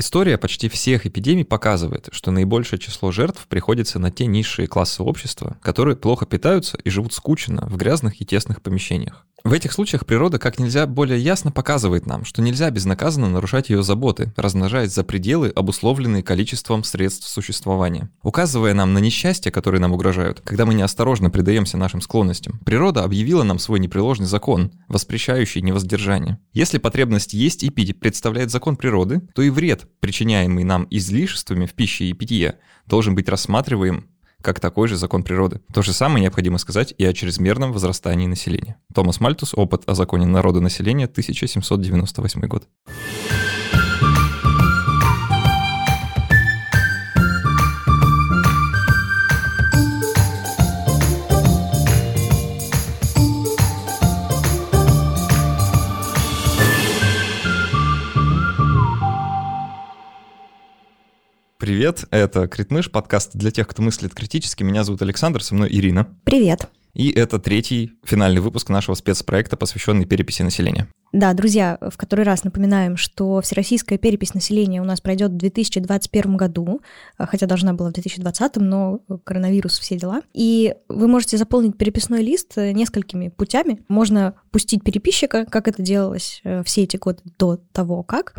История почти всех эпидемий показывает, что наибольшее число жертв приходится на те низшие классы общества, которые плохо питаются и живут скучно в грязных и тесных помещениях. В этих случаях природа как нельзя более ясно показывает нам, что нельзя безнаказанно нарушать ее заботы, размножаясь за пределы, обусловленные количеством средств существования. Указывая нам на несчастья, которые нам угрожают, когда мы неосторожно предаемся нашим склонностям, природа объявила нам свой непреложный закон, воспрещающий невоздержание. Если потребность есть и пить представляет закон природы, то и вред, причиняемый нам излишествами в пище и питье, должен быть рассматриваем как такой же закон природы. То же самое необходимо сказать и о чрезмерном возрастании населения. Томас Мальтус «Опыт о законе народа населения», 1798 год. Привет, это Критмыш, подкаст для тех, кто мыслит критически. Меня зовут Александр, со мной Ирина. Привет. И это третий финальный выпуск нашего спецпроекта, посвященный переписи населения. Да, друзья, в который раз напоминаем, что всероссийская перепись населения у нас пройдет в 2021 году, а, хотя должна была в 2020, но коронавирус, все дела. И вы можете заполнить переписной лист э, несколькими путями. Можно пустить переписчика, как это делалось э, все эти годы до того, как.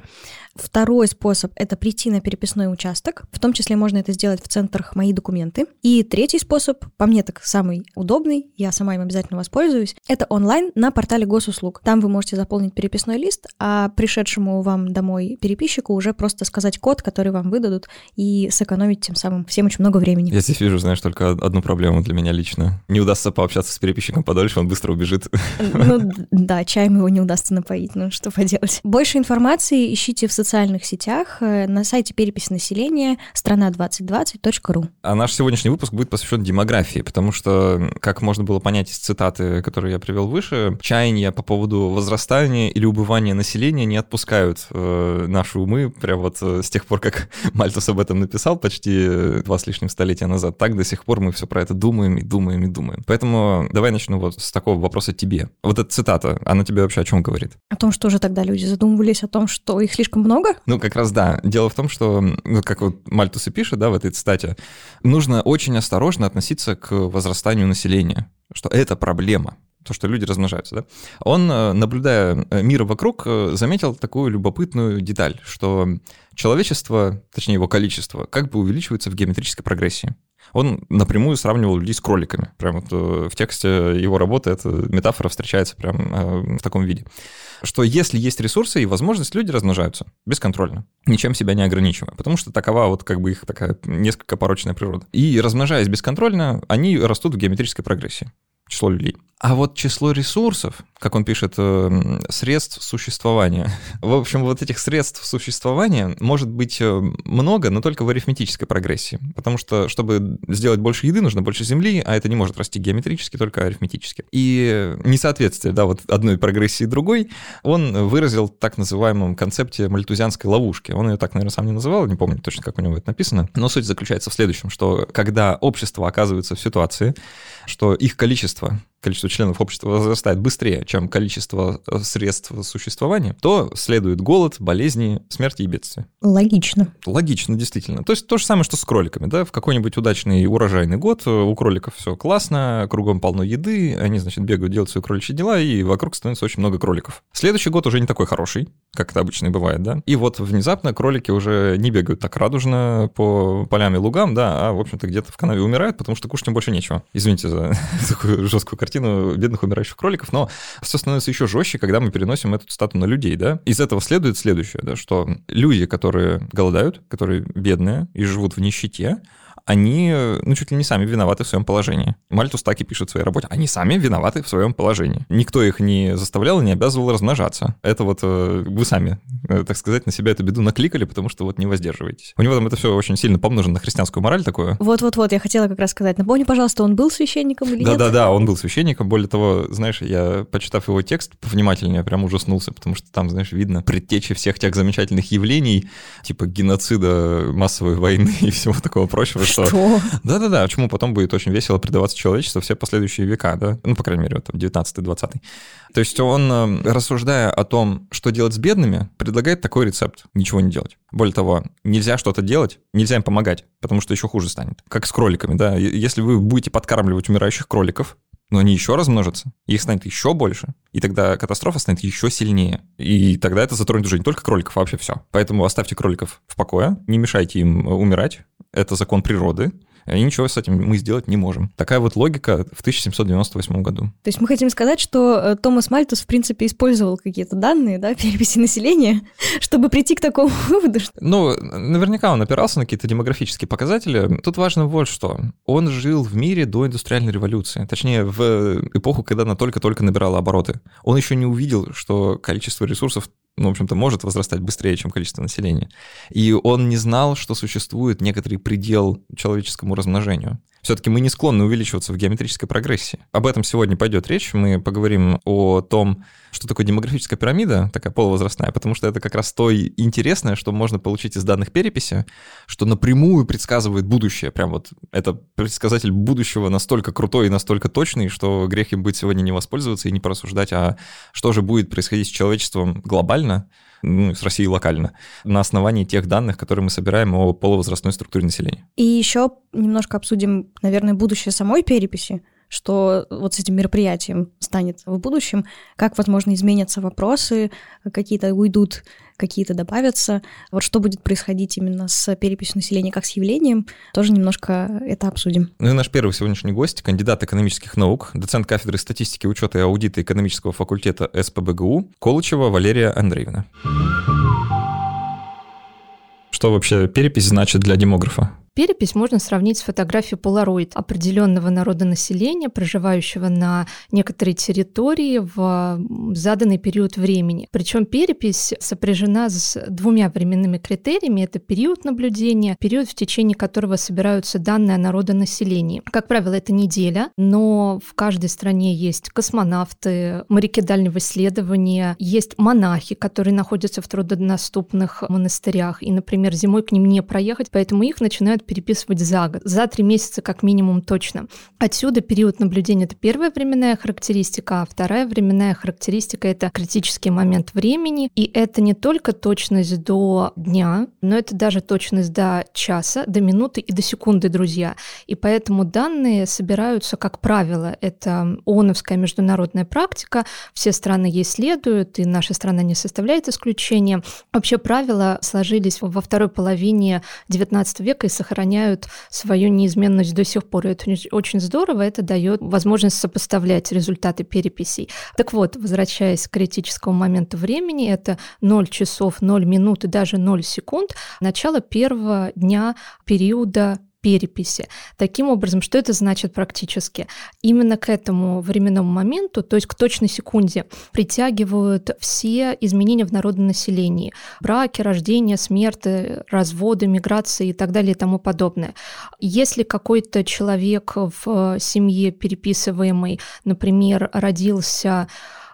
Второй способ — это прийти на переписной участок. В том числе можно это сделать в центрах «Мои документы». И третий способ, по мне так самый удобный, я сама им обязательно воспользуюсь, это онлайн на портале госуслуг. Там вы можете заполнить заполнить переписной лист, а пришедшему вам домой переписчику уже просто сказать код, который вам выдадут, и сэкономить тем самым всем очень много времени. Я здесь вижу, знаешь, только одну проблему для меня лично. Не удастся пообщаться с переписчиком подольше, он быстро убежит. Ну да, чаем его не удастся напоить, ну что поделать. Больше информации ищите в социальных сетях э, на сайте перепись населения страна2020.ру. А наш сегодняшний выпуск будет посвящен демографии, потому что, как можно было понять из цитаты, которые я привел выше, чаяния по поводу возрастания возрастание или убывание населения не отпускают э, наши умы, прям вот э, с тех пор, как Мальтус об этом написал почти э, два с лишним столетия назад, так до сих пор мы все про это думаем и думаем и думаем. Поэтому давай начну вот с такого вопроса тебе. Вот эта цитата, она тебе вообще о чем говорит? О том, что же тогда люди задумывались о том, что их слишком много? Ну, как раз да. Дело в том, что, ну, как вот Мальтус и пишет, да, в этой цитате, нужно очень осторожно относиться к возрастанию населения что это проблема то, что люди размножаются, да, он, э, наблюдая э, мир вокруг, э, заметил такую любопытную деталь, что человечество, точнее его количество, как бы увеличивается в геометрической прогрессии. Он напрямую сравнивал людей с кроликами. Прям вот в тексте его работы эта метафора встречается прям в таком виде. Что если есть ресурсы и возможность, люди размножаются бесконтрольно, ничем себя не ограничивая, потому что такова вот как бы их такая несколько порочная природа. И размножаясь бесконтрольно, они растут в геометрической прогрессии число людей. А вот число ресурсов, как он пишет, э, средств существования. В общем, вот этих средств существования может быть э, много, но только в арифметической прогрессии. Потому что, чтобы сделать больше еды, нужно больше земли, а это не может расти геометрически, только арифметически. И несоответствие, да, вот одной прогрессии другой, он выразил в так называемом концепте мальтузианской ловушки. Он ее так, наверное, сам не называл, не помню точно, как у него это написано. Но суть заключается в следующем, что когда общество оказывается в ситуации, что их количество общества количество членов общества возрастает быстрее, чем количество э, средств существования, то следует голод, болезни, смерти и бедствия. Логично. Логично, действительно. То есть то же самое, что с кроликами, да, в какой-нибудь удачный урожайный год э, у кроликов все классно, кругом полно еды, они, значит, бегают, делают свои кроличьи дела, и вокруг становится очень много кроликов. Следующий год уже не такой хороший, как это обычно и бывает, да, и вот внезапно кролики уже не бегают так радужно по полям и лугам, да, а, в общем-то, где-то в канаве умирают, потому что кушать им больше нечего. Извините за такую жесткую картину картину бедных умирающих кроликов, но все становится еще жестче, когда мы переносим эту стату на людей, да. Из этого следует следующее, да, что люди, которые голодают, которые бедные и живут в нищете, они, ну, чуть ли не сами виноваты в своем положении. Мальтус так и пишет в своей работе. Они сами виноваты в своем положении. Никто их не заставлял и не обязывал размножаться. Это вот э, вы сами, так сказать, на себя эту беду накликали, потому что вот не воздерживаетесь. У него там это все очень сильно помножено на христианскую мораль такую. Вот-вот-вот, я хотела как раз сказать. Напомни, пожалуйста, он был священником или да, нет? Да-да-да, он был священником. Более того, знаешь, я, почитав его текст повнимательнее, прям ужаснулся, потому что там, знаешь, видно предтечи всех тех замечательных явлений, типа геноцида, массовой войны и всего такого прочего, что... Что? Да-да-да, чему потом будет очень весело предаваться человечество все последующие века, да? Ну, по крайней мере, вот, 19-20. То есть он, э, рассуждая о том, что делать с бедными, предлагает такой рецепт – ничего не делать. Более того, нельзя что-то делать, нельзя им помогать, потому что еще хуже станет. Как с кроликами, да? Если вы будете подкармливать умирающих кроликов, но они еще размножатся, их станет еще больше, и тогда катастрофа станет еще сильнее. И тогда это затронет уже не только кроликов, а вообще все. Поэтому оставьте кроликов в покое, не мешайте им умирать, это закон природы, и ничего с этим мы сделать не можем. Такая вот логика в 1798 году. То есть мы хотим сказать, что э, Томас Мальтус, в принципе, использовал какие-то данные, да, переписи населения, чтобы прийти к такому выводу. Что... Ну, наверняка он опирался на какие-то демографические показатели. Тут важно вот что. Он жил в мире до индустриальной революции. Точнее, в эпоху, когда она только-только набирала обороты. Он еще не увидел, что количество ресурсов ну, в общем-то, может возрастать быстрее, чем количество населения. И он не знал, что существует некоторый предел человеческому размножению. Все-таки мы не склонны увеличиваться в геометрической прогрессии. Об этом сегодня пойдет речь. Мы поговорим о том, что такое демографическая пирамида, такая полувозрастная, потому что это как раз то интересное, что можно получить из данных переписи, что напрямую предсказывает будущее. Прям вот это предсказатель будущего настолько крутой и настолько точный, что грех им быть сегодня не воспользоваться и не порассуждать, а что же будет происходить с человечеством глобально, ну, с Россией локально, на основании тех данных, которые мы собираем о полувозрастной структуре населения. И еще немножко обсудим, наверное, будущее самой переписи, что вот с этим мероприятием станет в будущем, как, возможно, изменятся вопросы, какие-то уйдут, какие-то добавятся. Вот что будет происходить именно с переписью населения как с явлением, тоже немножко это обсудим. Ну и наш первый сегодняшний гость, кандидат экономических наук, доцент кафедры статистики, учета и аудита экономического факультета СПБГУ Колычева Валерия Андреевна. Что вообще перепись значит для демографа? Перепись можно сравнить с фотографией Polaroid определенного народа населения, проживающего на некоторой территории в заданный период времени. Причем перепись сопряжена с двумя временными критериями. Это период наблюдения, период, в течение которого собираются данные о народонаселении. Как правило, это неделя, но в каждой стране есть космонавты, моряки дальнего исследования, есть монахи, которые находятся в труднодоступных монастырях, и, например, зимой к ним не проехать, поэтому их начинают начинают переписывать за год, за три месяца как минимум точно. Отсюда период наблюдения — это первая временная характеристика, а вторая временная характеристика — это критический момент времени, и это не только точность до дня, но это даже точность до часа, до минуты и до секунды, друзья. И поэтому данные собираются, как правило, это ООНовская международная практика, все страны ей следуют, и наша страна не составляет исключения. Вообще правила сложились во второй половине XIX века и сохраняются сохраняют свою неизменность до сих пор. И это очень здорово, это дает возможность сопоставлять результаты переписей. Так вот, возвращаясь к критическому моменту времени, это 0 часов, 0 минут и даже 0 секунд, начало первого дня периода переписи. Таким образом, что это значит практически? Именно к этому временному моменту, то есть к точной секунде, притягивают все изменения в народном населении. Браки, рождения, смерти, разводы, миграции и так далее и тому подобное. Если какой-то человек в семье переписываемый, например, родился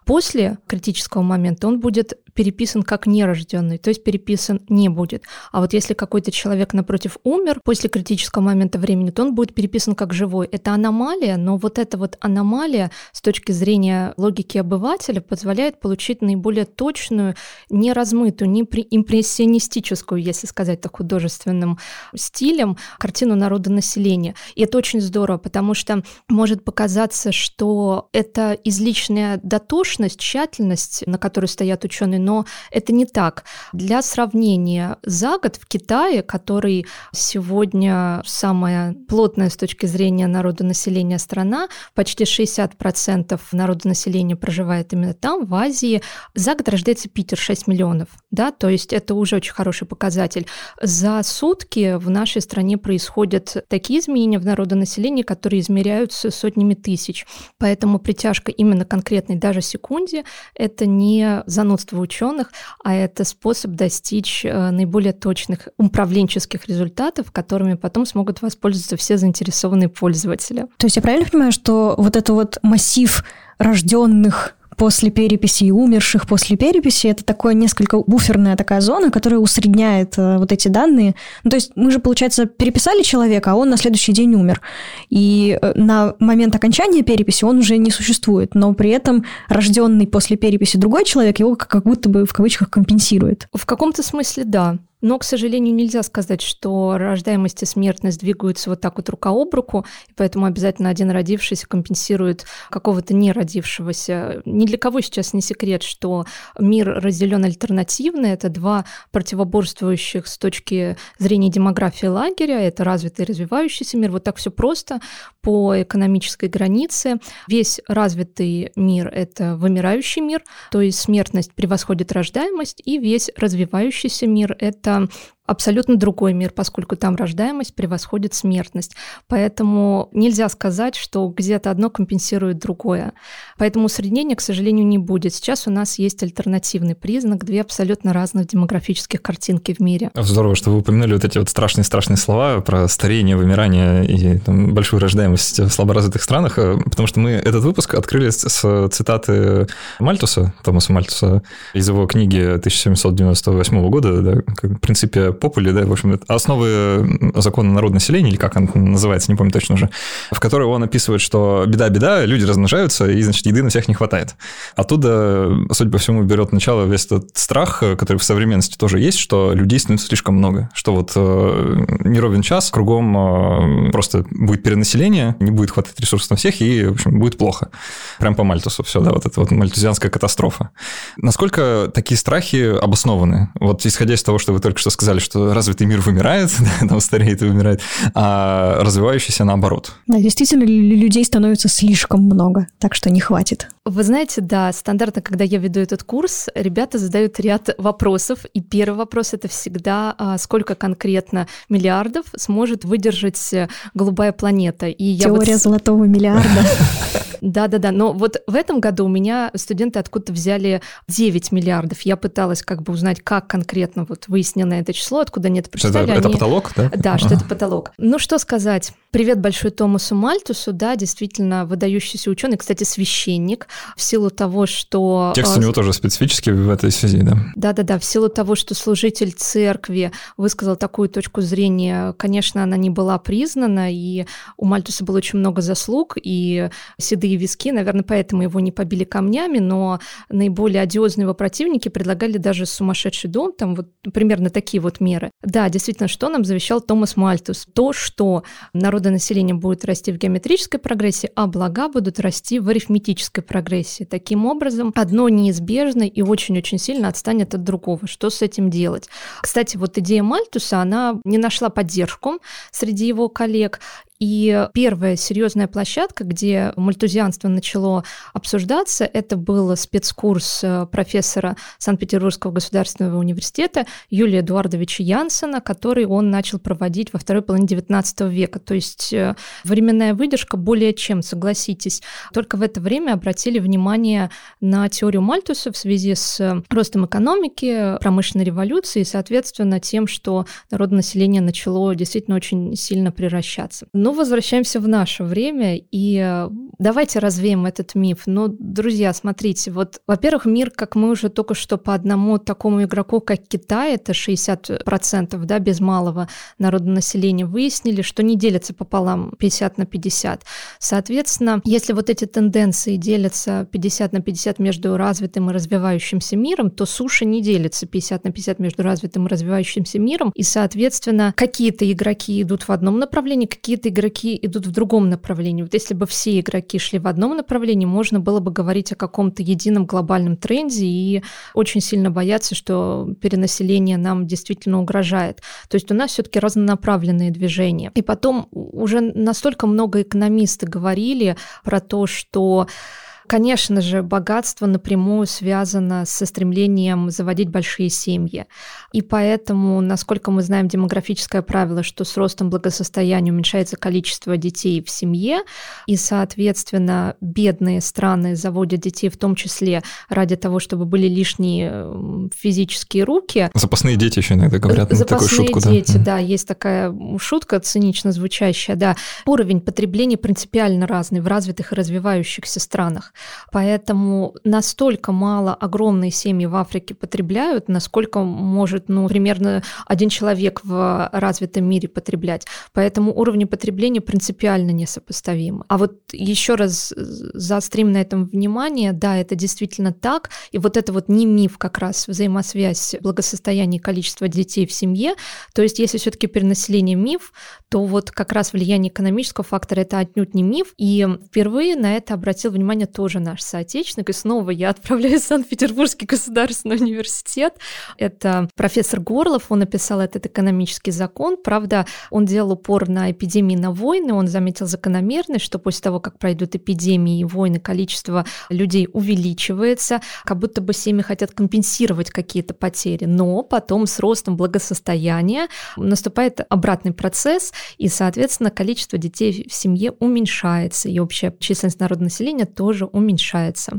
после критического момента, он будет переписан как нерожденный, то есть переписан не будет. А вот если какой-то человек напротив умер после критического момента времени, то он будет переписан как живой. Это аномалия, но вот эта вот аномалия с точки зрения логики обывателя позволяет получить наиболее точную, не размытую, не импрессионистическую, если сказать так художественным стилем, картину народа населения. И это очень здорово, потому что может показаться, что это излишняя дотошность, тщательность, на которой стоят ученые, но это не так. Для сравнения, за год в Китае, который сегодня самая плотная с точки зрения народонаселения страна, почти 60% народонаселения проживает именно там, в Азии, за год рождается Питер 6 миллионов, да, то есть это уже очень хороший показатель. За сутки в нашей стране происходят такие изменения в народонаселении, которые измеряются сотнями тысяч. Поэтому притяжка именно конкретной даже секунде – это не занудство ученых, а это способ достичь э, наиболее точных управленческих результатов, которыми потом смогут воспользоваться все заинтересованные пользователи. То есть я правильно понимаю, что вот это вот массив рожденных после переписи и умерших после переписи. Это такое несколько буферная такая зона, которая усредняет э, вот эти данные. Ну, то есть мы же, получается, переписали человека, а он на следующий день умер. И э, на момент окончания переписи он уже не существует, но при этом рожденный после переписи другой человек его как будто бы в кавычках компенсирует. В каком-то смысле да. Но, к сожалению, нельзя сказать, что рождаемость и смертность двигаются вот так вот рука об руку, и поэтому обязательно один родившийся компенсирует какого-то не родившегося. Ни для кого сейчас не секрет, что мир разделен альтернативно. Это два противоборствующих с точки зрения демографии лагеря. Это развитый и развивающийся мир. Вот так все просто по экономической границе. Весь развитый мир — это вымирающий мир, то есть смертность превосходит рождаемость, и весь развивающийся мир — это это абсолютно другой мир, поскольку там рождаемость превосходит смертность. Поэтому нельзя сказать, что где-то одно компенсирует другое. Поэтому усреднения, к сожалению, не будет. Сейчас у нас есть альтернативный признак, две абсолютно разных демографических картинки в мире. Здорово, что вы упомянули вот эти вот страшные-страшные слова про старение, вымирание и там, большую рождаемость в слаборазвитых странах, э, потому что мы этот выпуск открыли с цитаты Мальтуса, Томаса Мальтуса, из его книги 1798 года, да, в принципе, попули, да, в общем, основы закона народного населения, или как он называется, не помню точно уже, в которой он описывает, что беда-беда, люди размножаются, и, значит, еды на всех не хватает. Оттуда, судя по всему, берет начало весь этот страх, который в современности тоже есть, что людей становится слишком много, что вот э, не ровен час, кругом э, просто будет перенаселение, не будет хватать ресурсов на всех, и, в общем, будет плохо. Прям по Мальтусу все, да, вот это вот мальтузианская катастрофа. Насколько такие страхи обоснованы? Вот исходя из того, что вы только что сказали, что развитый мир вымирает, там стареет и вымирает, а развивающийся наоборот. Да, действительно, людей становится слишком много, так что не хватит. Вы знаете, да, стандартно, когда я веду этот курс, ребята задают ряд вопросов, и первый вопрос это всегда, а, сколько конкретно миллиардов сможет выдержать э, голубая планета. И я Теория вот... золотого миллиарда. Да-да-да, но вот в этом году у меня студенты откуда-то взяли 9 миллиардов. Я пыталась как бы узнать, как конкретно вот выяснено это число, откуда они это прочитали. Это, они... это потолок, да? Да, что это потолок. Ну, что сказать. Привет большой Томасу Мальтусу, да, действительно выдающийся ученый, кстати, священник, в силу того, что... Текст у а, него тоже специфический в этой связи, да? Да-да-да, в силу того, что служитель церкви высказал такую точку зрения, конечно, она не была признана, и у Мальтуса было очень много заслуг, и седые виски, наверное, поэтому его не побили камнями, но наиболее одиозные его противники предлагали даже сумасшедший дом, там вот примерно такие вот меры. Да, действительно, что нам завещал Томас Мальтус? То, что народонаселение будет расти в геометрической прогрессии, а блага будут расти в арифметической прогрессии. Таким образом, одно неизбежно и очень-очень сильно отстанет от другого. Что с этим делать? Кстати, вот идея Мальтуса, она не нашла поддержку среди его коллег, и первая серьезная площадка, где мультузианство начало обсуждаться, это был спецкурс э, профессора Санкт-Петербургского государственного университета Юлия Эдуардовича Янсена, который он начал проводить во второй половине XIX века. То есть э, временная выдержка более чем, согласитесь. Только в это время обратили внимание на теорию Мальтуса в связи с ростом экономики, промышленной революции и, соответственно, тем, что народное население начало действительно очень сильно превращаться. Ну, возвращаемся в наше время, и э, давайте развеем этот миф. Ну, друзья, смотрите, вот, во-первых, мир, как мы уже только что по одному такому игроку, как Китай, это 60%, да, без малого народного населения, выяснили, что не делятся пополам 50 на 50. Соответственно, если вот эти тенденции делятся 50 на 50 между развитым и развивающимся миром, то суша не делится 50 на 50 между развитым и развивающимся миром, и, соответственно, какие-то игроки идут в одном направлении, какие-то игроки идут в другом направлении. Вот если бы все игроки шли в одном направлении, можно было бы говорить о каком-то едином глобальном тренде и очень сильно бояться, что перенаселение нам действительно угрожает. То есть у нас все-таки разнонаправленные движения. И потом уже настолько много экономисты говорили про то, что Конечно же, богатство напрямую связано со стремлением заводить большие семьи. И поэтому, насколько мы знаем демографическое правило, что с ростом благосостояния уменьшается количество детей в семье, и, соответственно, бедные страны заводят детей в том числе ради того, чтобы были лишние физические руки. Запасные дети еще иногда говорят. Запасные такую шутку, дети, да. да, есть такая шутка цинично звучащая, да. Уровень потребления принципиально разный в развитых и развивающихся странах. Поэтому настолько мало огромные семьи в Африке потребляют, насколько может, ну, примерно один человек в развитом мире потреблять. Поэтому уровни потребления принципиально несопоставимы. А вот еще раз заострим на этом внимание, да, это действительно так, и вот это вот не миф как раз взаимосвязь благосостояния и количества детей в семье, то есть если все-таки перенаселение миф, то вот как раз влияние экономического фактора это отнюдь не миф, и впервые на это обратил внимание тоже наш соотечественник, и снова я отправляюсь в Санкт-Петербургский государственный университет, это профессор Горлов, он написал этот экономический закон, правда, он делал упор на эпидемии, на войны, он заметил закономерность, что после того, как пройдут эпидемии и войны, количество людей увеличивается, как будто бы семьи хотят компенсировать какие-то потери, но потом с ростом благосостояния наступает обратный процесс, и, соответственно, количество детей в семье уменьшается, и общая численность народного населения тоже.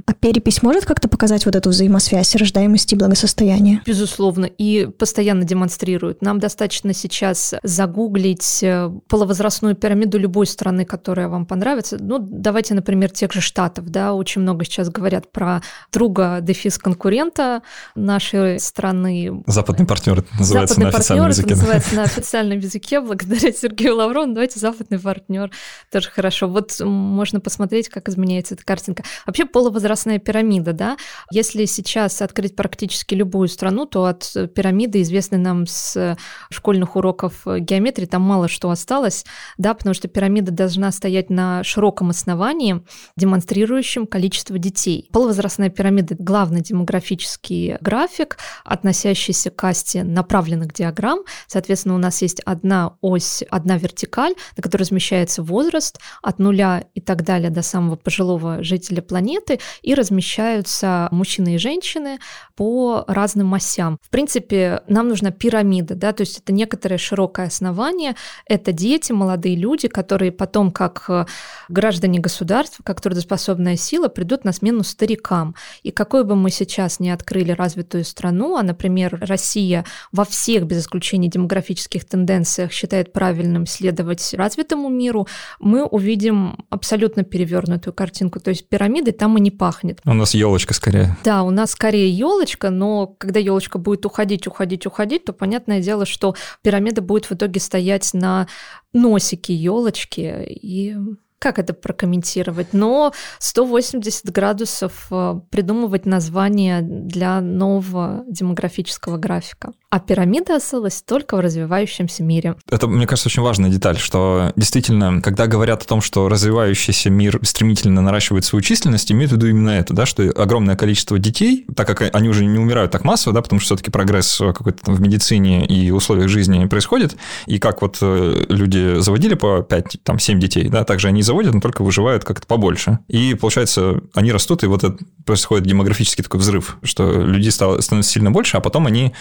А перепись может как-то показать вот эту взаимосвязь рождаемости и благосостояния? Безусловно, и постоянно демонстрирует. Нам достаточно сейчас загуглить э, половозрастную пирамиду любой страны, которая вам понравится. Ну, давайте, например, тех же Штатов, да, очень много сейчас говорят про друга дефис конкурента нашей страны. Западный партнер это называется Западный на официальном партнер, языке. Это называется на официальном языке, благодаря Сергею Лаврову. Давайте западный партнер тоже хорошо. Вот можно посмотреть, как изменяется эта картинка. Вообще полувозрастная пирамида, да, если сейчас открыть практически любую страну, то от пирамиды, известной нам с школьных уроков геометрии, там мало что осталось, да, потому что пирамида должна стоять на широком основании, демонстрирующем количество детей. Полувозрастная пирамида – главный демографический график, относящийся к касте направленных диаграмм. Соответственно, у нас есть одна ось, одна вертикаль, на которой размещается возраст от нуля и так далее до самого пожилого жителя планеты, и размещаются мужчины и женщины по разным осям. В принципе, нам нужна пирамида, да, то есть это некоторое широкое основание, это дети, молодые люди, которые потом, как э, граждане государства, как трудоспособная сила, придут на смену старикам. И какой бы мы сейчас не открыли развитую страну, а, например, Россия во всех, без исключения демографических тенденциях, считает правильным следовать развитому миру, мы увидим абсолютно перевернутую картинку. То есть пирамиды там и не пахнет. У нас елочка скорее. Да, у нас скорее елочка, но когда елочка будет уходить, уходить, уходить, то понятное дело, что пирамида будет в итоге стоять на носике елочки и как это прокомментировать? Но 180 градусов э, придумывать название для нового демографического графика. А пирамида осталась только в развивающемся мире. Это, мне кажется, очень важная деталь, что действительно, когда говорят о том, что развивающийся мир стремительно наращивает свою численность, имеют в виду именно это, да, что огромное количество детей, так как они уже не умирают так массово, да, потому что все-таки прогресс какой-то там в медицине и условиях жизни происходит, и как вот э, люди заводили по 5-7 детей, да, также они заводят, но только выживают как-то побольше. И получается, они растут, и вот это происходит демографический такой взрыв, что людей стало, становится сильно больше, а потом они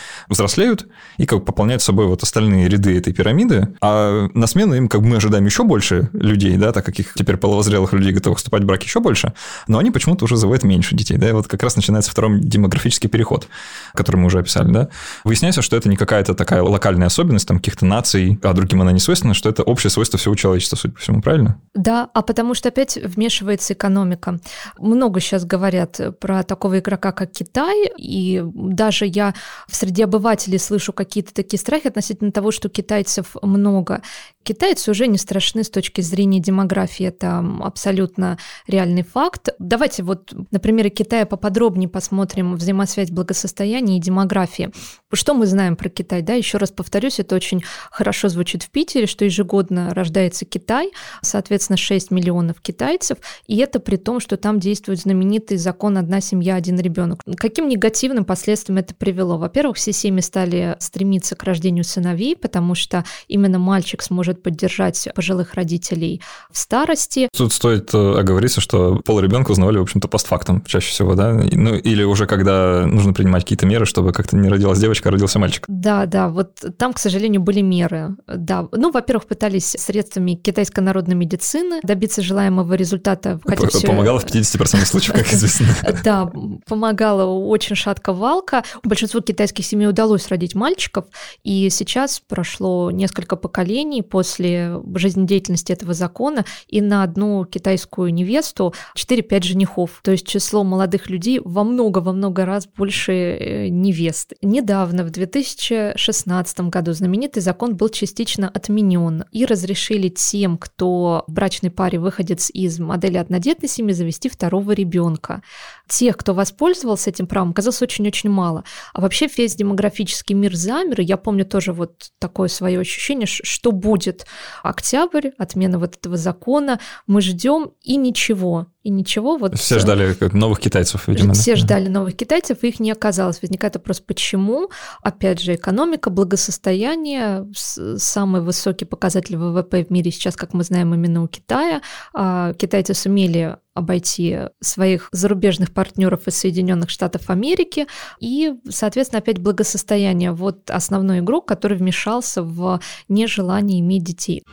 взрослеют и как бы пополняют собой вот остальные ряды этой пирамиды, а на смену им как бы мы ожидаем еще больше людей, да, так как их теперь половозрелых людей готовых вступать в брак еще больше, но они почему-то уже заводят меньше детей, да, и вот как раз начинается второй демографический переход, который мы уже описали, да. Выясняется, что это не какая-то такая локальная особенность там каких-то наций, а другим она не свойственна, что это общее свойство всего человечества, судя по всему, правильно? Да, а потому что опять вмешивается экономика. Много сейчас говорят про такого игрока, как Китай, и даже я в среде обывателей слышу какие-то такие страхи относительно того, что китайцев много. Китайцы уже не страшны с точки зрения демографии, это абсолютно реальный факт. Давайте вот на примере Китая поподробнее посмотрим взаимосвязь благосостояния и демографии. Что мы знаем про Китай? Да, еще раз повторюсь, это очень хорошо звучит в Питере, что ежегодно рождается Китай, соответственно, 6 миллионов китайцев, и это при том, что там действует знаменитый закон «одна семья, один ребенок». Каким негативным последствиям это привело? Во-первых, все семьи стали стремиться к рождению сыновей, потому что именно мальчик сможет поддержать пожилых родителей в старости. Тут стоит э, оговориться, что пол ребенка узнавали, в общем-то, постфактум чаще всего, да? Ну, или уже когда нужно принимать какие-то меры, чтобы как-то не родилась девочка, девочка, родился мальчик. Да, да, вот там, к сожалению, были меры. Да, ну, во-первых, пытались средствами китайской народной медицины добиться желаемого результата. Хотя все... Помогало в 50% случаев, как известно. Да, помогала очень шатко валка. Большинству китайских семей удалось родить мальчиков, и сейчас прошло несколько поколений после жизнедеятельности этого закона, и на одну китайскую невесту 4-5 женихов. То есть число молодых людей во много-во много раз больше э, невест. Недавно, в 2016 году, знаменитый закон был частично отменен и разрешили тем, кто в брачной паре выходец из модели однодетной семьи, завести второго ребенка. Тех, кто воспользовался этим правом, оказалось очень-очень мало. А вообще весь демографический мир замер, и я помню тоже вот такое свое ощущение, что будет октябрь, отмена вот этого закона, мы ждем и ничего и ничего. Вот все ждали новых китайцев, видимо. Все да? ждали новых китайцев, и их не оказалось. Возникает вопрос, почему? Опять же, экономика, благосостояние, самый высокий показатель ВВП в мире сейчас, как мы знаем, именно у Китая. А китайцы сумели обойти своих зарубежных партнеров из Соединенных Штатов Америки и, соответственно, опять благосостояние. Вот основной игрок, который вмешался в нежелание иметь детей.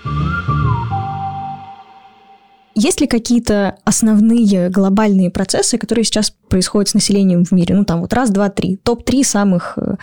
Есть ли какие-то основные глобальные процессы, которые сейчас происходят с населением в мире? Ну, там вот раз, два, три. Топ-3 самых э,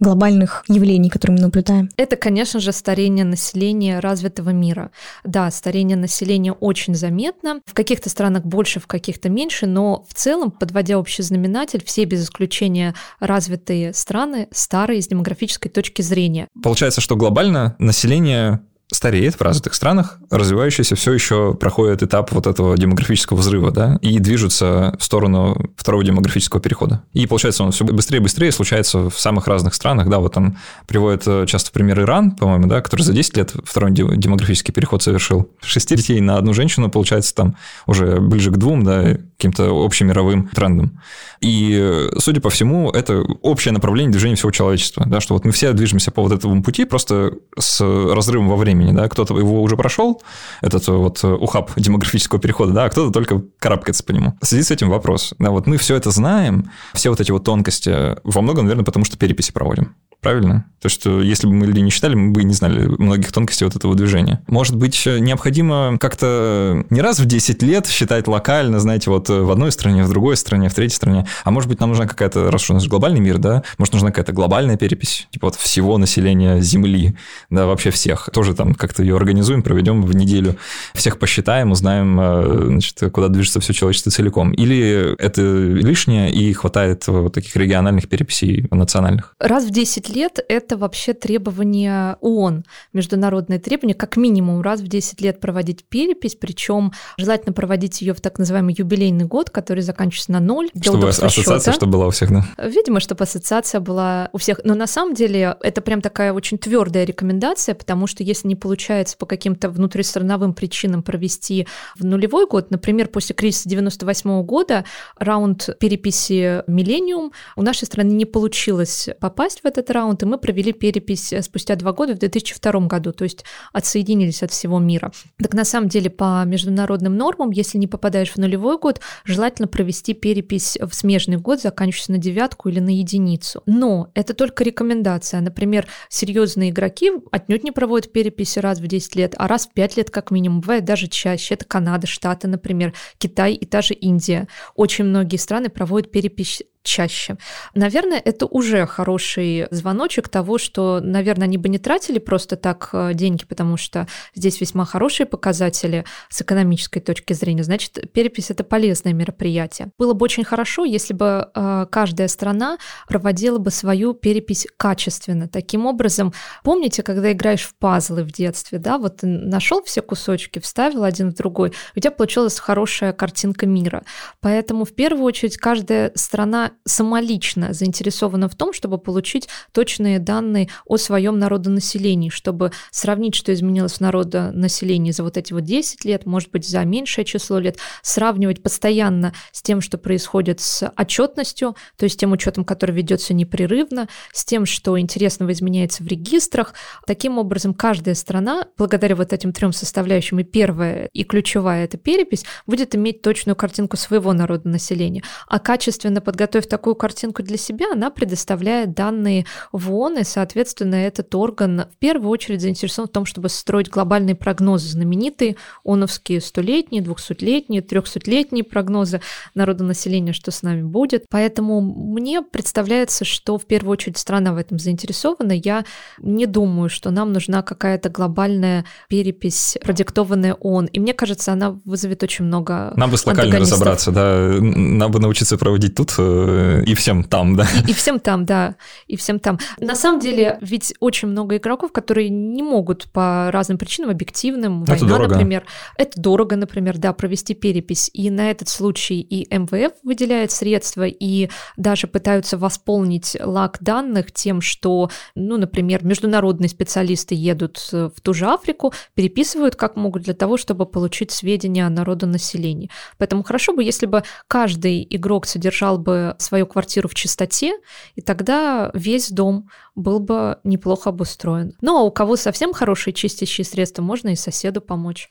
глобальных явлений, которые мы наблюдаем? Это, конечно же, старение населения развитого мира. Да, старение населения очень заметно. В каких-то странах больше, в каких-то меньше, но в целом, подводя общий знаменатель, все без исключения развитые страны старые с демографической точки зрения. Получается, что глобально население стареет в развитых странах, развивающиеся все еще проходят этап вот этого демографического взрыва, да, и движутся в сторону второго демографического перехода. И получается, он все быстрее и быстрее случается в самых разных странах, да, вот там приводят э, часто пример Иран, по-моему, да, который за 10 лет второй демографический переход совершил. Шести детей на одну женщину, получается, там уже ближе к двум, да, каким-то общемировым трендом. И, судя по всему, это общее направление движения всего человечества, да, что вот мы все движемся по вот этому пути просто с разрывом во времени, да, кто-то его уже прошел, этот вот ухаб демографического перехода, да, а кто-то только карабкается по нему. В связи с этим вопрос, да, вот мы все это знаем, все вот эти вот тонкости, во многом, наверное, потому что переписи проводим. Правильно? То, что если бы мы люди не читали, мы бы не знали многих тонкостей вот этого движения. Может быть, необходимо как-то не раз в 10 лет считать локально, знаете, вот в одной стране, в другой стране, в третьей стране. А может быть, нам нужна какая-то, раз уж у нас глобальный мир, да, может, нужна какая-то глобальная перепись, типа вот всего населения Земли, да, вообще всех. Тоже там как-то ее организуем, проведем в неделю, всех посчитаем, узнаем, э, значит, куда движется все человечество целиком. Или это лишнее и хватает вот таких региональных переписей национальных? Раз в 10 10 лет – это вообще требование ООН, международные требования, как минимум раз в 10 лет проводить перепись, причем желательно проводить ее в так называемый юбилейный год, который заканчивается на ноль. Чтобы ассоциация, счета. чтобы была у всех, да? Видимо, чтобы ассоциация была у всех. Но на самом деле это прям такая очень твердая рекомендация, потому что если не получается по каким-то внутристрановым причинам провести в нулевой год, например, после кризиса 98 года, раунд переписи «Миллениум» у нашей страны не получилось попасть в этот раунд, и мы провели перепись э, спустя два года в 2002 году, то есть отсоединились от всего мира. Так на самом деле по международным нормам, если не попадаешь в нулевой год, желательно провести перепись в смежный год, заканчивающийся на девятку или на единицу. Но это только рекомендация. Например, серьезные игроки отнюдь не проводят переписи раз в 10 лет, а раз в 5 лет как минимум, бывает даже чаще. Это Канада, Штаты, например, Китай и та же Индия. Очень многие страны проводят перепись чаще. Наверное, это уже хороший звоночек того, что, наверное, они бы не тратили просто так э, деньги, потому что здесь весьма хорошие показатели с экономической точки зрения. Значит, перепись это полезное мероприятие. Было бы очень хорошо, если бы э, каждая страна проводила бы свою перепись качественно. Таким образом, помните, когда играешь в пазлы в детстве, да, вот нашел все кусочки, вставил один в другой, у тебя получилась хорошая картинка мира. Поэтому в первую очередь каждая страна самолично заинтересована в том, чтобы получить точные данные о своем народонаселении, чтобы сравнить, что изменилось в народонаселении за вот эти вот 10 лет, может быть, за меньшее число лет, сравнивать постоянно с тем, что происходит с отчетностью, то есть тем учетом, который ведется непрерывно, с тем, что интересного изменяется в регистрах. Таким образом, каждая страна, благодаря вот этим трем составляющим, и первая, и ключевая, это перепись, будет иметь точную картинку своего народонаселения. А качественно подготовить готовив такую картинку для себя, она предоставляет данные в ООН, и, соответственно, этот орган в первую очередь заинтересован в том, чтобы строить глобальные прогнозы, знаменитые ООНовские столетние, двухсотлетние, трехсотлетние прогнозы народонаселения, что с нами будет. Поэтому мне представляется, что в первую очередь страна в этом заинтересована. Я не думаю, что нам нужна какая-то глобальная перепись, продиктованная ООН. И мне кажется, она вызовет очень много Нам бы с локально разобраться, да. Нам бы научиться проводить тут э, и всем там, да. И, и всем там, да. И всем там. На самом деле, ведь очень много игроков, которые не могут по разным причинам, объективным, это война, дорого. например. Это дорого, например, да, провести перепись. И на этот случай и МВФ выделяет средства, и даже пытаются восполнить лак данных тем, что, ну, например, международные специалисты едут в ту же Африку, переписывают как могут для того, чтобы получить сведения о народонаселении. Поэтому хорошо бы, если бы каждый игрок содержал бы свою квартиру в чистоте, и тогда весь дом был бы неплохо обустроен. Ну а у кого совсем хорошие чистящие средства, можно и соседу помочь.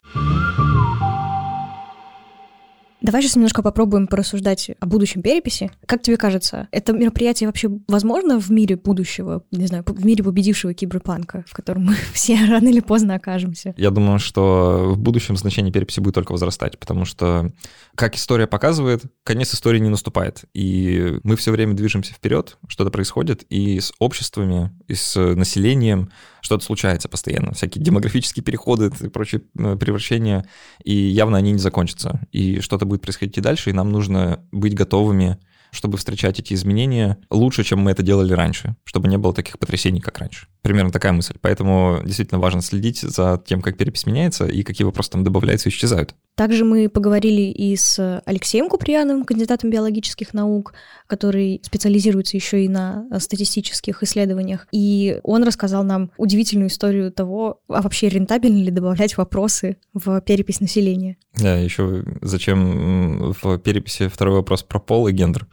Давай сейчас немножко попробуем порассуждать о будущем переписи. Как тебе кажется, это мероприятие вообще возможно в мире будущего, не знаю, в мире победившего киберпанка, в котором мы все рано или поздно окажемся? Я думаю, что в будущем значение переписи будет только возрастать, потому что, как история показывает, конец истории не наступает. И мы все время движемся вперед, что-то происходит, и с обществами, и с населением что-то случается постоянно. Всякие демографические переходы и прочие э, превращения, и явно они не закончатся. И что-то будет происходить и дальше, и нам нужно быть готовыми чтобы встречать эти изменения лучше, чем мы это делали раньше, чтобы не было таких потрясений, как раньше. Примерно такая мысль. Поэтому действительно важно следить за тем, как перепись меняется и какие вопросы там добавляются и исчезают. Также мы поговорили и с Алексеем Куприяновым, кандидатом биологических наук, который специализируется еще и на статистических исследованиях. И он рассказал нам удивительную историю того, а вообще рентабельно ли добавлять вопросы в перепись населения. Да, еще зачем в переписи второй вопрос про пол и гендер.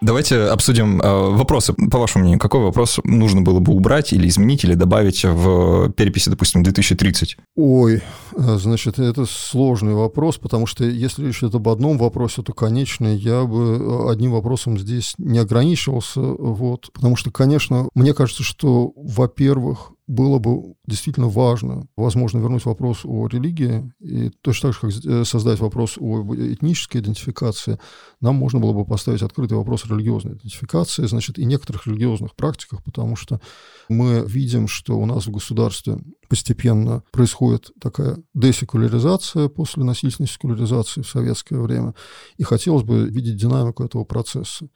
Давайте обсудим э, вопросы. По вашему мнению, какой вопрос нужно было бы убрать или изменить, или добавить в переписи, допустим, 2030? Ой, значит, это сложный вопрос, потому что если речь идет об одном вопросе, то, конечно, я бы одним вопросом здесь не ограничивался, вот, потому что, конечно, мне кажется, что, во-первых, было бы действительно важно, возможно, вернуть вопрос о религии, и точно так же, как создать вопрос о этнической идентификации, нам можно было бы поставить открытый вопрос о религиозной идентификации, значит, и некоторых религиозных практиках, потому что мы видим, что у нас в государстве постепенно происходит такая десекуляризация после насильственной секуляризации в советское время, и хотелось бы видеть динамику этого процесса.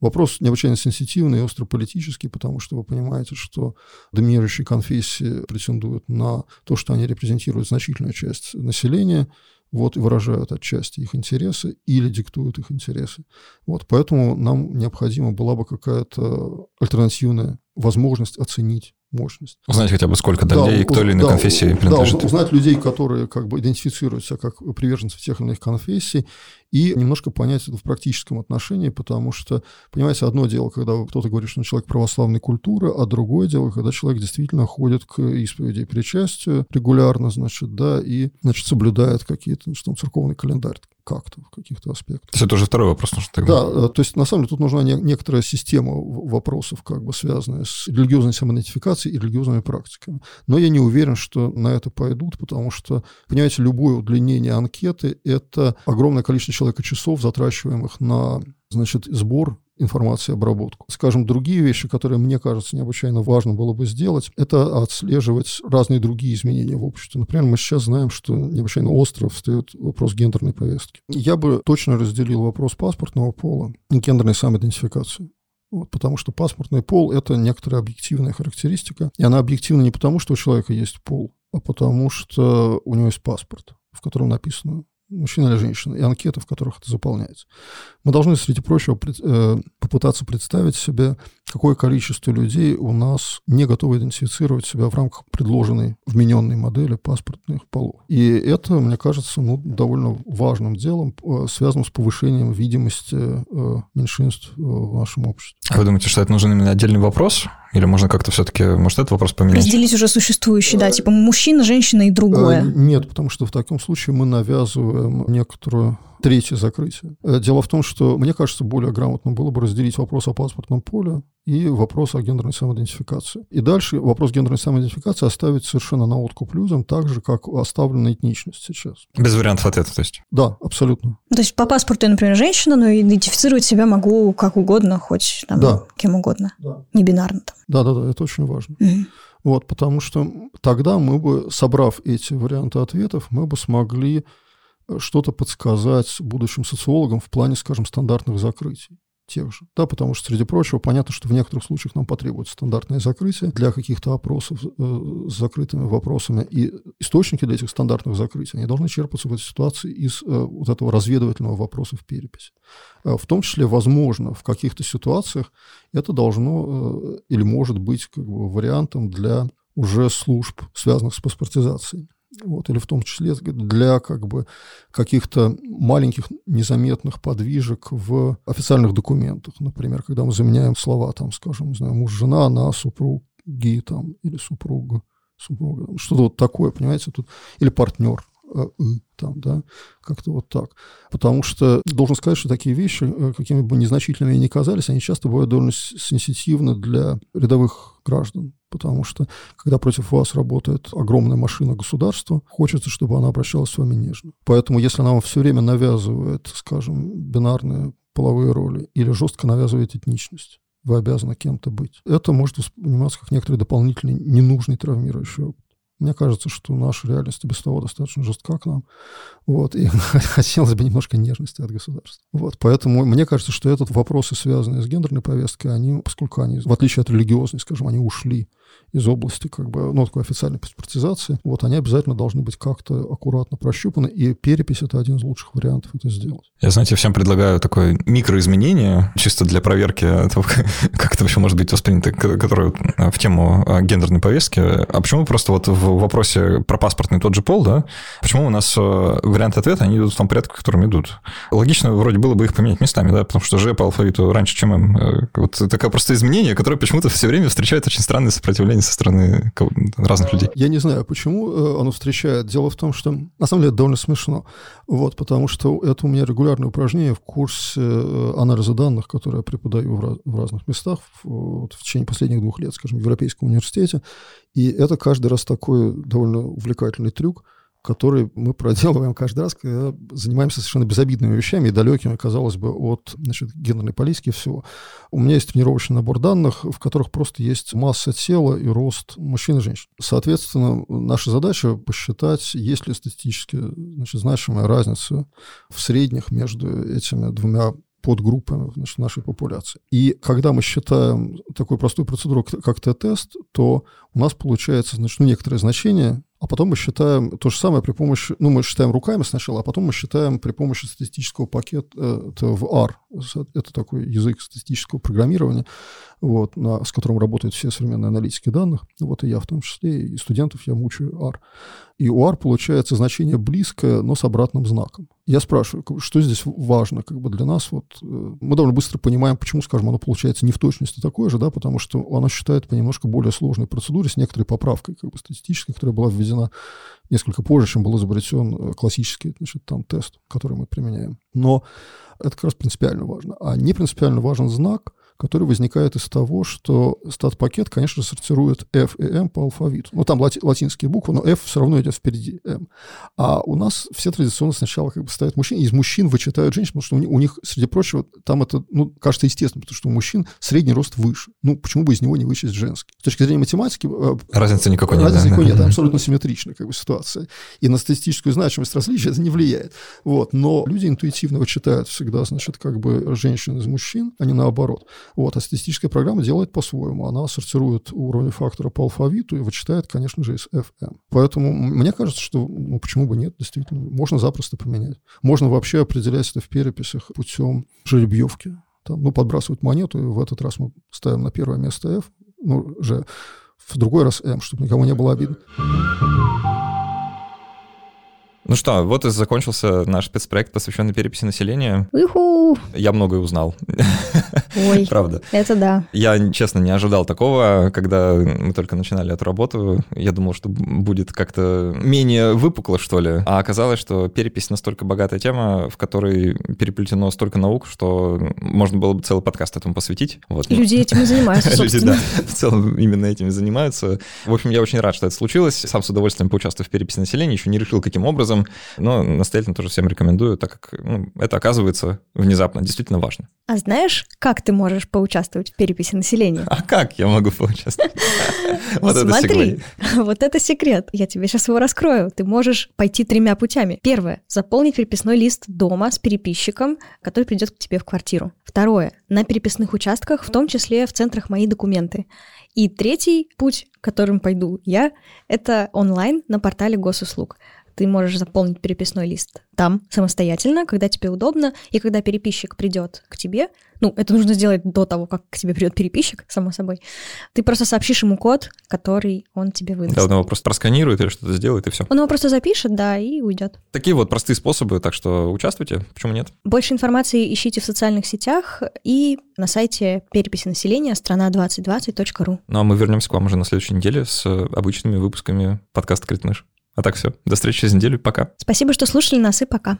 Вопрос необычайно сенситивный и острополитический, потому что вы понимаете, что доминирующие конфессии претендуют на то, что они репрезентируют значительную часть населения, вот, и выражают отчасти их интересы или диктуют их интересы. Вот, поэтому нам необходима была бы какая-то альтернативная возможность оценить мощность. Узнать хотя бы сколько да, кто или иной да, конфессии принадлежит. Да, узнать людей, которые как бы идентифицируют себя как приверженцы тех или иных конфессий, и немножко понять это в практическом отношении, потому что, понимаете, одно дело, когда кто-то говорит, что он человек православной культуры, а другое дело, когда человек действительно ходит к исповеди и причастию регулярно, значит, да, и, значит, соблюдает какие-то, что там, церковный календарь как-то в каких-то аспектах. То есть это уже второй вопрос нужно тогда. Да, э, то есть на самом деле тут нужна не, некоторая система вопросов, как бы связанная с религиозной самоидентификацией и религиозными практиками. Но я не уверен, что на это пойдут, потому что, понимаете, любое удлинение анкеты – это огромное количество человека часов, затрачиваемых на значит, сбор информации обработку. Скажем, другие вещи, которые, мне кажется, необычайно важно было бы сделать, это отслеживать разные другие изменения в обществе. Например, мы сейчас знаем, что необычайно остро встает вопрос гендерной повестки. Я бы точно разделил вопрос паспортного пола и гендерной самоидентификации. Вот, потому что паспортный пол – это некоторая объективная характеристика. И она объективна не потому, что у человека есть пол, а потому что у него есть паспорт, в котором написано мужчина или женщина, и анкеты, в которых это заполняется. Мы должны, среди прочего, э, попытаться представить себе, какое количество людей у нас не готовы идентифицировать себя в рамках предложенной вмененной модели паспортных полов. И это, мне кажется, ну, довольно важным делом, э, связанным с повышением видимости э, меньшинств в нашем обществе. А вы думаете, что это нужен именно отдельный вопрос? Или можно как-то все-таки, может, этот вопрос поменять? Разделить уже существующий, да, типа мужчина, женщина и другое. Нет, потому что в таком случае мы навязываем некоторую Третье закрытие. Э, дело в том, что, мне кажется, более грамотно было бы разделить вопрос о паспортном поле и вопрос о гендерной самоидентификации. И дальше вопрос гендерной самоидентификации оставить совершенно на откуп людям, так же, как оставлена этничность сейчас. Без вариантов ответа, то есть? Да, абсолютно. То есть по паспорту я, например, женщина, но идентифицировать себя могу как угодно, хоть там, да. кем угодно. Да. Не бинарно. Да-да-да, это очень важно. Угу. Вот, потому что тогда мы бы, собрав эти варианты ответов, мы бы смогли что-то подсказать будущим социологам в плане, скажем, стандартных закрытий тех же. Да, потому что, среди прочего, понятно, что в некоторых случаях нам потребуется стандартное закрытие для каких-то опросов э, с закрытыми вопросами. И источники для этих стандартных закрытий, они должны черпаться в этой ситуации из э, вот этого разведывательного вопроса в переписи. Э, в том числе, возможно, в каких-то ситуациях это должно э, или может быть как бы, вариантом для уже служб, связанных с паспортизацией вот, или в том числе для как бы каких-то маленьких незаметных подвижек в официальных документах. Например, когда мы заменяем слова, там, скажем, не знаю, муж-жена на супруги там, или супруга, супруга, что-то вот такое, понимаете, тут, или партнер, там, да, как-то вот так. Потому что должен сказать, что такие вещи, э, какими бы незначительными ни казались, они часто бывают довольно сенситивны для рядовых граждан. Потому что, когда против вас работает огромная машина государства, хочется, чтобы она обращалась с вами нежно. Поэтому, если она вам все время навязывает, скажем, бинарные половые роли или жестко навязывает этничность, вы обязаны кем-то быть. Это может восприниматься как некоторый дополнительный ненужный травмирующий опыт. Мне кажется, что наша реальность без того достаточно жестка к нам. Вот, и хотелось бы немножко нежности от государства. Вот, поэтому мне кажется, что этот вопросы, связанные с гендерной повесткой, они, поскольку они, в отличие от религиозной, скажем, они ушли из области как бы, ну, такой официальной паспортизации, вот они обязательно должны быть как-то аккуратно прощупаны, и перепись — это один из лучших вариантов это сделать. Я, знаете, всем предлагаю такое микроизменение, чисто для проверки того, как это вообще может быть воспринято, которое в тему а, гендерной повестки. А почему просто вот в вопросе про паспортный тот же пол, да, почему у нас а, варианты ответа, они идут в том порядке, в котором идут? Логично вроде было бы их поменять местами, да, потому что Ж по алфавиту раньше, чем М. Э, вот такое просто изменение, которое почему-то все время встречает очень странное сопротивление со стороны разных людей. Я не знаю, почему э, оно встречает. Дело в том, что на самом деле довольно смешно. Вот, потому что это у меня регулярное упражнение в курсе э, анализа данных, который я преподаю в, раз, в разных местах в, в течение последних двух лет, скажем, в Европейском университете. И это каждый раз такой довольно увлекательный трюк – который мы проделываем каждый раз, когда занимаемся совершенно безобидными вещами и далекими, казалось бы, от значит, гендерной политики и всего. У меня есть тренировочный набор данных, в которых просто есть масса тела и рост мужчин и женщин. Соответственно, наша задача посчитать, есть ли статистически значит, значимая разница в средних между этими двумя подгруппами значит, нашей популяции. И когда мы считаем такую простую процедуру, как Т-тест, то у нас получается значит, ну, некоторое значение а потом мы считаем то же самое при помощи, ну, мы считаем руками сначала, а потом мы считаем при помощи статистического пакета э, в R. Это такой язык статистического программирования, вот, на, с которым работают все современные аналитики данных. Вот и я в том числе, и студентов я мучаю R. И у R получается значение близкое, но с обратным знаком. Я спрашиваю, что здесь важно как бы для нас? Вот, э, мы довольно быстро понимаем, почему, скажем, оно получается не в точности такое же, да, потому что оно считает по немножко более сложной процедуре с некоторой поправкой как бы, статистической, которая была введена введена несколько позже, чем был изобретен э, классический значит, там, тест, который мы применяем. Но это как раз принципиально важно. А не принципиально важен знак, который возникает из того, что стат-пакет, конечно сортирует F и M по алфавиту. Ну, там лати- латинские буквы, но F все равно идет впереди M. А у нас все традиционно сначала как бы ставят мужчин, и из мужчин вычитают женщин, потому что у них, у них, среди прочего, там это, ну, кажется естественным, потому что у мужчин средний рост выше. Ну, почему бы из него не вычесть женский? С точки зрения математики... Э, разницы никакой нет. Разницы да, никакой да, нет, абсолютно симметричная как бы ситуация. И на статистическую значимость различия это не влияет. Вот. Но люди интуитивно вычитают всегда, значит, как бы женщин из мужчин, а не наоборот. Вот, а статистическая программа делает по-своему. Она сортирует уровни фактора по алфавиту и вычитает, конечно же, из FM. Поэтому мне кажется, что ну, почему бы нет, действительно, можно запросто поменять. Можно вообще определять это в переписях путем жеребьевки. Там, ну, подбрасывать монету, и в этот раз мы ставим на первое место F, ну, же в другой раз M, чтобы никому не было обидно. Ну что, вот и закончился наш спецпроект, посвященный переписи населения. Уху! Я многое узнал. Ой, Правда. это да. Я, честно, не ожидал такого, когда мы только начинали эту работу. Я думал, что будет как-то менее выпукло, что ли. А оказалось, что перепись настолько богатая тема, в которой переплетено столько наук, что можно было бы целый подкаст этому посвятить. Вот. Люди этим и занимаются, Люди, да, в целом именно этим и занимаются. В общем, я очень рад, что это случилось. Сам с удовольствием поучаствую в переписи населения, еще не решил, каким образом, но настоятельно тоже всем рекомендую, так как ну, это оказывается внезапно действительно важно. А знаешь, как ты можешь поучаствовать в переписи населения? А как я могу поучаствовать? Вот это Смотри, вот это секрет. Я тебе сейчас его раскрою. Ты можешь пойти тремя путями. Первое. Заполнить переписной лист дома с переписчиком, который придет к тебе в квартиру. Второе. На переписных участках, в том числе в центрах «Мои документы». И третий путь, которым пойду я, это онлайн на портале госуслуг. Ты можешь заполнить переписной лист там самостоятельно, когда тебе удобно, и когда переписчик придет к тебе, ну, это нужно сделать до того, как к тебе придет переписчик, само собой, ты просто сообщишь ему код, который он тебе выдаст. Да, он его просто просканирует или что-то сделает, и все. Он его просто запишет, да, и уйдет. Такие вот простые способы, так что участвуйте, почему нет? Больше информации ищите в социальных сетях и на сайте переписи населения страна2020.ру. Ну а мы вернемся к вам уже на следующей неделе с обычными выпусками подкаста «Критмыш». А так все. До встречи через неделю. Пока. Спасибо, что слушали нас, и пока.